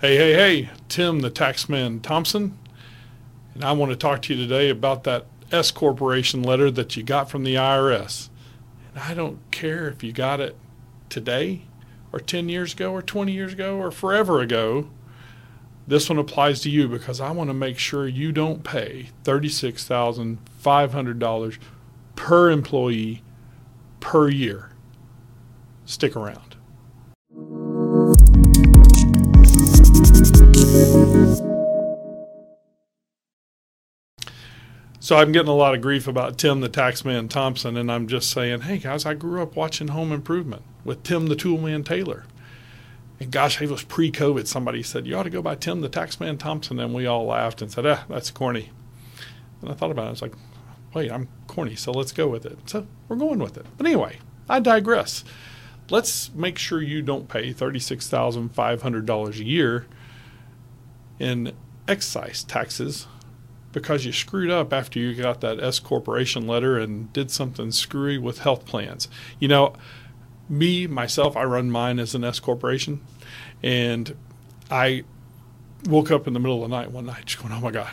Hey, hey, hey, Tim the Taxman Thompson, and I want to talk to you today about that S Corporation letter that you got from the IRS. And I don't care if you got it today, or 10 years ago, or 20 years ago, or forever ago. This one applies to you because I want to make sure you don't pay $36,500 per employee per year. Stick around. So I'm getting a lot of grief about Tim the Taxman Thompson, and I'm just saying, hey guys, I grew up watching Home Improvement with Tim the Toolman Taylor. And gosh, it was pre COVID. Somebody said, You ought to go by Tim the Taxman Thompson. And we all laughed and said, Ah, that's corny. And I thought about it. I was like, Wait, I'm corny, so let's go with it. So we're going with it. But anyway, I digress. Let's make sure you don't pay $36,500 a year in excise taxes because you screwed up after you got that S corporation letter and did something screwy with health plans. You know, me myself, I run mine as an S corporation, and I woke up in the middle of the night one night just going, "Oh my God,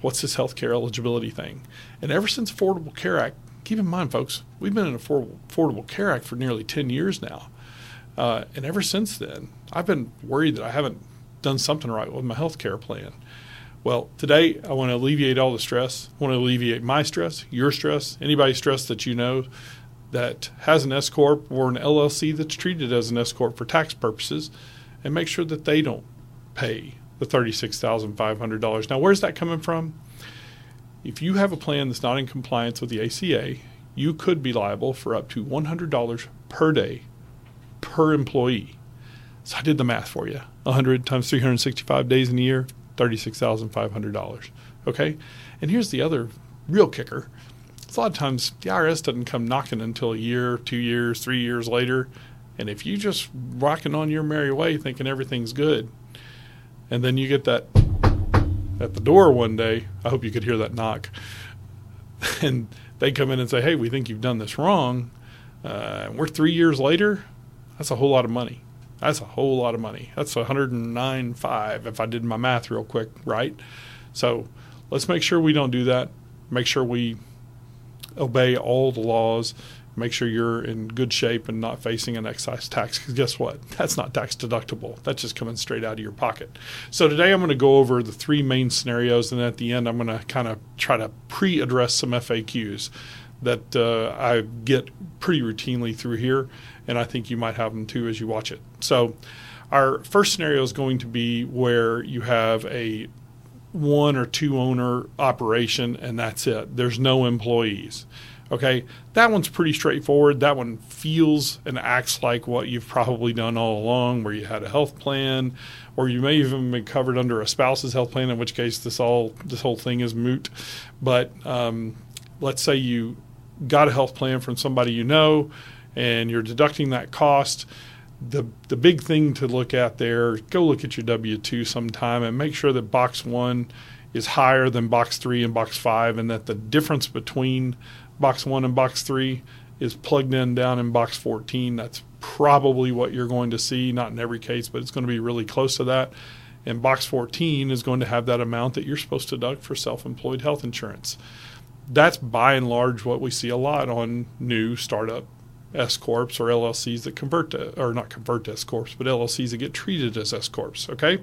what's this healthcare eligibility thing?" And ever since Affordable Care Act, keep in mind, folks, we've been in Affordable, Affordable Care Act for nearly ten years now, uh, and ever since then, I've been worried that I haven't done something right with my health care plan. Well, today I want to alleviate all the stress. I want to alleviate my stress, your stress, anybody's stress that you know that has an S corp or an LLC that's treated as an S corp for tax purposes, and make sure that they don't pay the thirty-six thousand five hundred dollars. Now, where's that coming from? If you have a plan that's not in compliance with the ACA, you could be liable for up to one hundred dollars per day per employee. So I did the math for you. 100 times 365 days in a year, $36,500. Okay? And here's the other real kicker. a lot of times the IRS doesn't come knocking until a year, two years, three years later. And if you just rocking on your merry way thinking everything's good, and then you get that at the door one day, I hope you could hear that knock, and they come in and say, hey, we think you've done this wrong. Uh, we're three years later. That's a whole lot of money. That's a whole lot of money. That's 109.5 if I did my math real quick, right? So let's make sure we don't do that. Make sure we obey all the laws. Make sure you're in good shape and not facing an excise tax. Because guess what? That's not tax deductible. That's just coming straight out of your pocket. So today I'm going to go over the three main scenarios, and at the end I'm going to kind of try to pre-address some FAQs that uh, I get pretty routinely through here, and I think you might have them too as you watch it. So, our first scenario is going to be where you have a one or two owner operation, and that's it. There's no employees. Okay, that one's pretty straightforward. That one feels and acts like what you've probably done all along, where you had a health plan, or you may even been covered under a spouse's health plan. In which case, this all this whole thing is moot. But um, let's say you got a health plan from somebody you know, and you're deducting that cost. The, the big thing to look at there, go look at your W 2 sometime and make sure that box one is higher than box three and box five, and that the difference between box one and box three is plugged in down in box 14. That's probably what you're going to see, not in every case, but it's going to be really close to that. And box 14 is going to have that amount that you're supposed to deduct for self employed health insurance that's by and large what we see a lot on new startup S corps or LLCs that convert to, or not convert to S corps, but LLCs that get treated as S corps. Okay,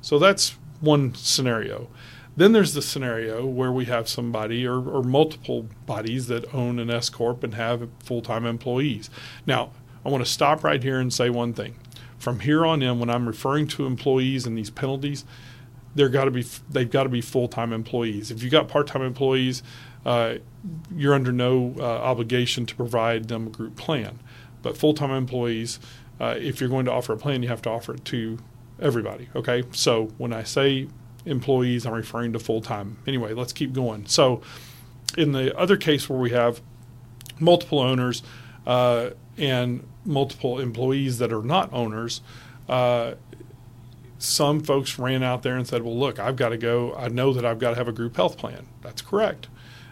so that's one scenario. Then there's the scenario where we have somebody or, or multiple bodies that own an S corp and have full time employees. Now, I want to stop right here and say one thing. From here on in, when I'm referring to employees and these penalties, they're got to be they've got to be full time employees. If you've got part time employees, you're under no uh, obligation to provide them a group plan. But full time employees, uh, if you're going to offer a plan, you have to offer it to everybody. Okay, so when I say employees, I'm referring to full time. Anyway, let's keep going. So in the other case where we have multiple owners uh, and multiple employees that are not owners, uh, some folks ran out there and said, Well, look, I've got to go. I know that I've got to have a group health plan. That's correct.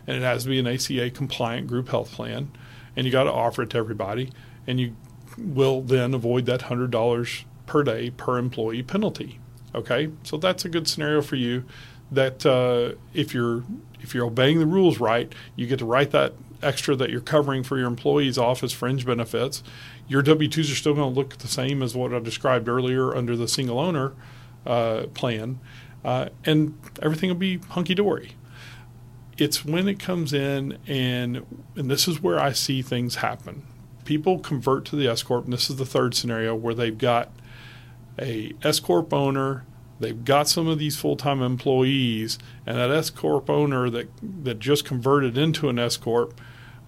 And it has to be an ACA compliant group health plan. And you got to offer it to everybody. And you will then avoid that $100 per day per employee penalty. Okay, so that's a good scenario for you. That uh, if you're if you're obeying the rules right, you get to write that extra that you're covering for your employees off as fringe benefits. Your W 2s are still going to look the same as what I described earlier under the single owner uh, plan, uh, and everything will be hunky dory. It's when it comes in, and and this is where I see things happen. People convert to the S corp, and this is the third scenario where they've got a S corp owner they've got some of these full-time employees, and that S corp owner that that just converted into an S corp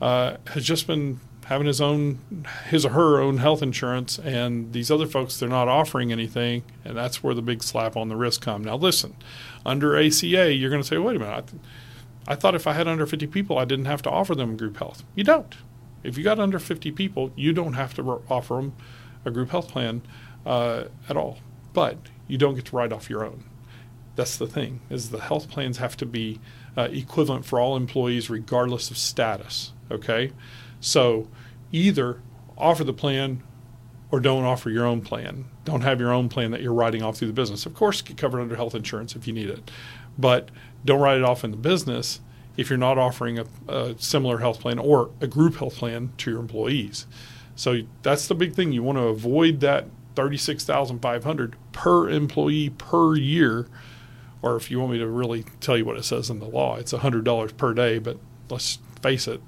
uh, has just been having his own his or her own health insurance, and these other folks they're not offering anything, and that's where the big slap on the wrist come. Now, listen, under ACA, you're going to say, wait a minute. I, I thought if I had under 50 people, I didn't have to offer them group health. You don't. If you got under 50 people, you don't have to offer them a group health plan uh, at all. But you don't get to write off your own. That's the thing is the health plans have to be uh, equivalent for all employees regardless of status. Okay, so either offer the plan or don't offer your own plan. Don't have your own plan that you're writing off through the business. Of course, get covered under health insurance if you need it, but don't write it off in the business if you're not offering a, a similar health plan or a group health plan to your employees. So that's the big thing. You want to avoid that 36,500 per employee per year. Or if you want me to really tell you what it says in the law, it's $100 per day. But let's face it,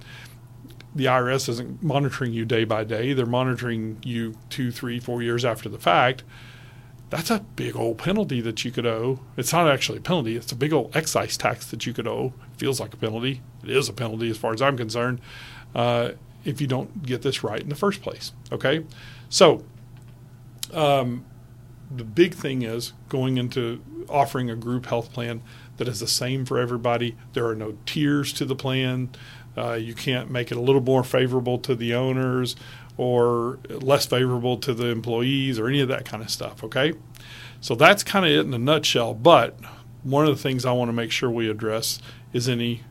the IRS isn't monitoring you day by day. They're monitoring you two, three, four years after the fact. That's a big old penalty that you could owe. It's not actually a penalty, it's a big old excise tax that you could owe. It feels like a penalty. It is a penalty as far as I'm concerned uh, if you don't get this right in the first place. Okay? So, um, the big thing is going into offering a group health plan that is the same for everybody. There are no tiers to the plan. Uh, you can't make it a little more favorable to the owners or less favorable to the employees or any of that kind of stuff. Okay. So that's kind of it in a nutshell. But one of the things I want to make sure we address is any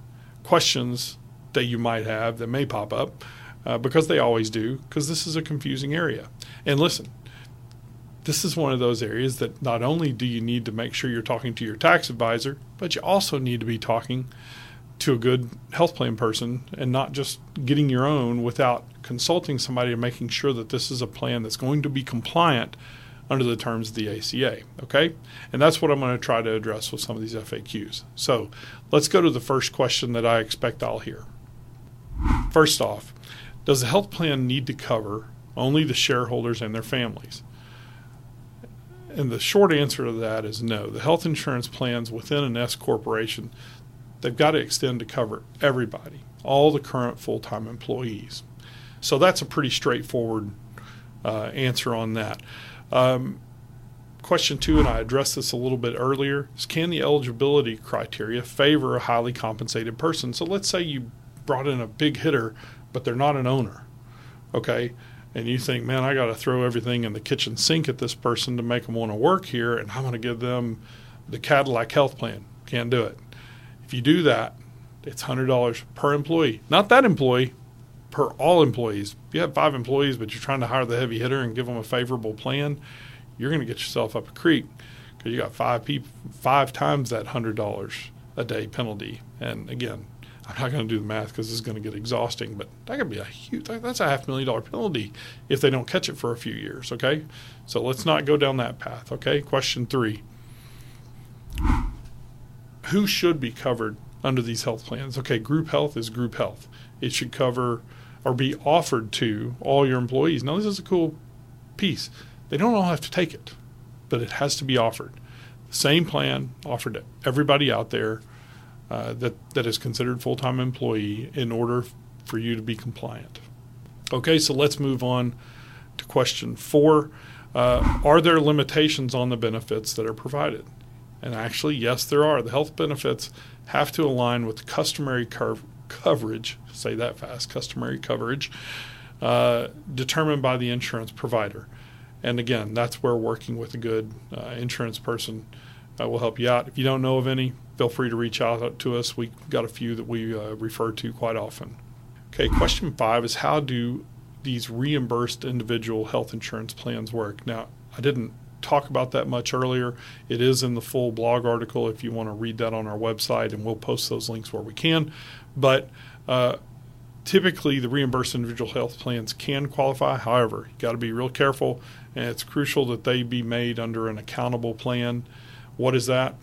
questions that you might have that may pop up uh, because they always do, because this is a confusing area. And listen, this is one of those areas that not only do you need to make sure you're talking to your tax advisor, but you also need to be talking to a good health plan person and not just getting your own without consulting somebody and making sure that this is a plan that's going to be compliant under the terms of the ACA. Okay? And that's what I'm going to try to address with some of these FAQs. So let's go to the first question that I expect I'll hear. First off, does the health plan need to cover only the shareholders and their families? And the short answer to that is no. The health insurance plans within an S corporation, they've got to extend to cover everybody, all the current full time employees. So that's a pretty straightforward uh, answer on that. Um, question two, and I addressed this a little bit earlier, is can the eligibility criteria favor a highly compensated person? So let's say you brought in a big hitter, but they're not an owner. Okay, and you think, man, I got to throw everything in the kitchen sink at this person to make them want to work here, and I'm going to give them the Cadillac health plan. Can't do it. If you do that, it's $100 per employee. Not that employee, per all employees. If you have five employees, but you're trying to hire the heavy hitter and give them a favorable plan, you're going to get yourself up a creek because you got five people, five times that $100 a day penalty. And again, I'm not going to do the math because this is going to get exhausting, but that could be a huge, that's a half million dollar penalty if they don't catch it for a few years. Okay. So let's not go down that path. Okay. Question three Who should be covered under these health plans? Okay. Group health is group health, it should cover or be offered to all your employees. Now, this is a cool piece. They don't all have to take it, but it has to be offered. The same plan offered to everybody out there uh, that, that is considered full time employee in order for you to be compliant. Okay, so let's move on to question four. Uh, are there limitations on the benefits that are provided? And actually, yes, there are. The health benefits have to align with customary coverage, say that fast, customary coverage, uh, determined by the insurance provider. And again, that's where working with a good uh, insurance person uh, will help you out. If you don't know of any, feel free to reach out to us. We've got a few that we uh, refer to quite often. Okay, question five is how do these reimbursed individual health insurance plans work? Now, I didn't talk about that much earlier. It is in the full blog article if you want to read that on our website, and we'll post those links where we can. But uh, typically, the reimbursed individual health plans can qualify. However, you got to be real careful, and it's crucial that they be made under an accountable plan. What is that?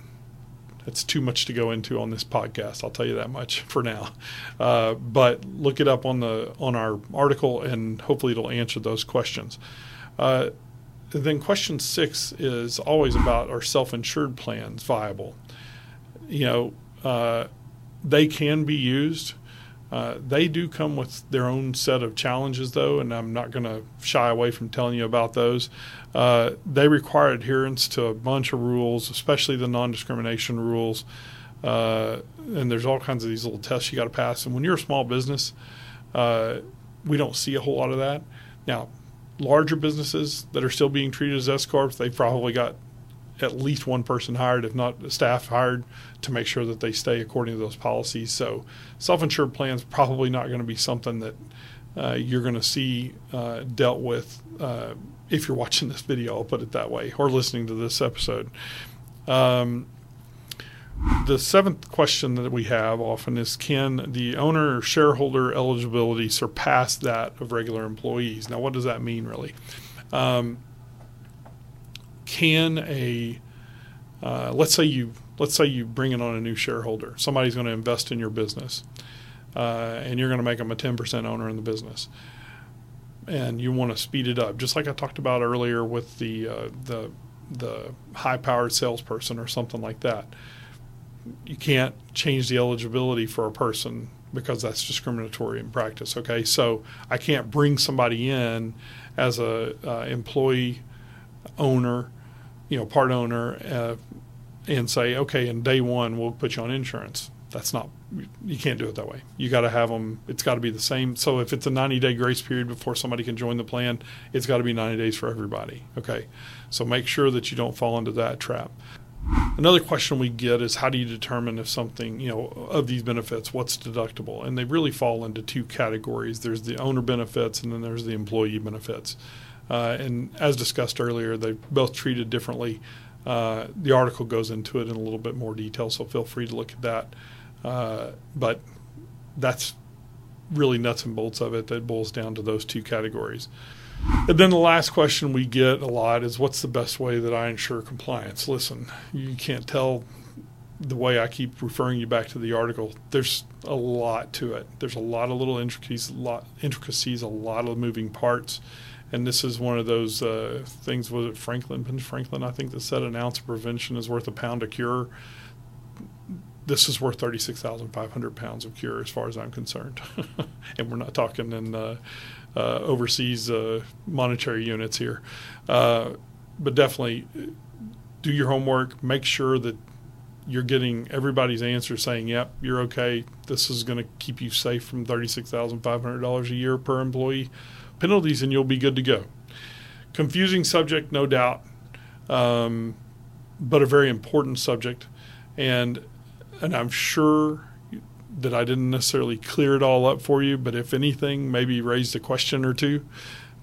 It's too much to go into on this podcast. I'll tell you that much for now. Uh, but look it up on the on our article, and hopefully it'll answer those questions. Uh, then question six is always about are self-insured plans viable? You know, uh, they can be used. Uh, they do come with their own set of challenges, though, and I'm not going to shy away from telling you about those. Uh, they require adherence to a bunch of rules, especially the non discrimination rules. Uh, and there's all kinds of these little tests you got to pass. And when you're a small business, uh, we don't see a whole lot of that. Now, larger businesses that are still being treated as S corps, they've probably got at least one person hired, if not staff hired, to make sure that they stay according to those policies. So, self-insured plans probably not going to be something that uh, you're going to see uh, dealt with uh, if you're watching this video. I'll put it that way, or listening to this episode. Um, the seventh question that we have often is Can the owner or shareholder eligibility surpass that of regular employees? Now, what does that mean, really? Um, can a uh, let's say you let's say you bring in on a new shareholder somebody's going to invest in your business uh, and you're going to make them a 10% owner in the business and you want to speed it up just like i talked about earlier with the uh, the the high powered salesperson or something like that you can't change the eligibility for a person because that's discriminatory in practice okay so i can't bring somebody in as a uh, employee owner you know, part owner uh, and say, okay, in day one, we'll put you on insurance. That's not, you can't do it that way. You got to have them, it's got to be the same. So if it's a 90 day grace period before somebody can join the plan, it's got to be 90 days for everybody. Okay. So make sure that you don't fall into that trap. Another question we get is how do you determine if something, you know, of these benefits, what's deductible? And they really fall into two categories. There's the owner benefits and then there's the employee benefits. Uh, and as discussed earlier, they're both treated differently. Uh, the article goes into it in a little bit more detail, so feel free to look at that. Uh, but that's really nuts and bolts of it that boils down to those two categories. And then the last question we get a lot is what's the best way that I ensure compliance? Listen, you can't tell the way I keep referring you back to the article. There's a lot to it. There's a lot of little intricacies, a lot intricacies, a lot of moving parts and this is one of those uh, things. Was it Franklin, Ben Franklin? I think that said an ounce of prevention is worth a pound of cure. This is worth thirty six thousand five hundred pounds of cure, as far as I'm concerned, and we're not talking in uh, overseas uh, monetary units here. Uh, but definitely do your homework. Make sure that you're getting everybody's answer saying, "Yep, you're okay. This is going to keep you safe from thirty six thousand five hundred dollars a year per employee." penalties and you'll be good to go. Confusing subject, no doubt, um, but a very important subject. And, and I'm sure that I didn't necessarily clear it all up for you, but if anything, maybe raised a question or two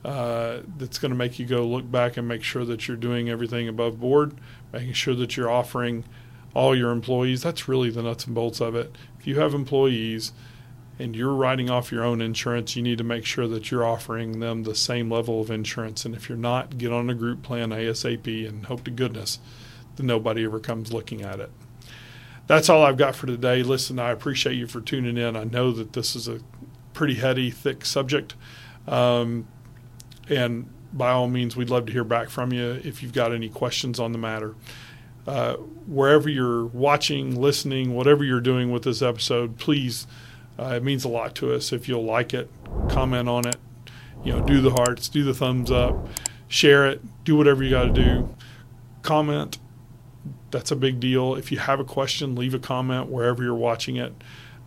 uh, that's going to make you go look back and make sure that you're doing everything above board, making sure that you're offering all your employees. That's really the nuts and bolts of it. If you have employees, and you're writing off your own insurance, you need to make sure that you're offering them the same level of insurance. And if you're not, get on a group plan ASAP and hope to goodness that nobody ever comes looking at it. That's all I've got for today. Listen, I appreciate you for tuning in. I know that this is a pretty heady, thick subject. Um, and by all means, we'd love to hear back from you if you've got any questions on the matter. Uh, wherever you're watching, listening, whatever you're doing with this episode, please uh, it means a lot to us if you'll like it, comment on it, you know, do the hearts, do the thumbs up, share it, do whatever you got to do. Comment. That's a big deal. If you have a question, leave a comment wherever you're watching it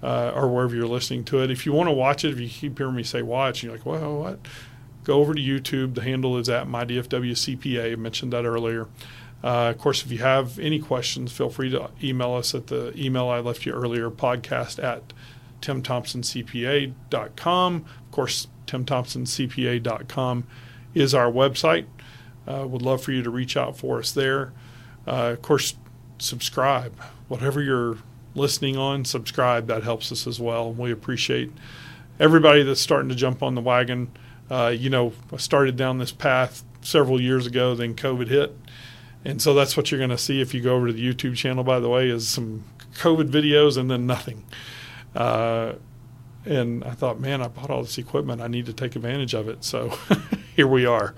uh, or wherever you're listening to it. If you want to watch it, if you keep hearing me say watch, you're like, well, what? Go over to YouTube. The handle is at mydfwcpa. I mentioned that earlier. Uh, of course, if you have any questions, feel free to email us at the email I left you earlier, podcast at timthompsoncpa.com. Of course, timthompsoncpa.com is our website. Uh, would love for you to reach out for us there. Uh, of course, subscribe. Whatever you're listening on, subscribe. That helps us as well. We appreciate everybody that's starting to jump on the wagon. Uh, you know, I started down this path several years ago, then COVID hit. And so that's what you're going to see if you go over to the YouTube channel, by the way, is some COVID videos and then nothing. Uh, and I thought, man, I bought all this equipment. I need to take advantage of it. So here we are.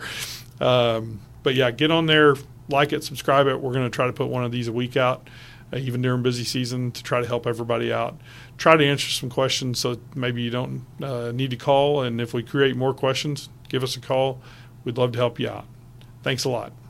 Um, but yeah, get on there, like it, subscribe it. We're going to try to put one of these a week out, uh, even during busy season, to try to help everybody out. Try to answer some questions so maybe you don't uh, need to call. And if we create more questions, give us a call. We'd love to help you out. Thanks a lot.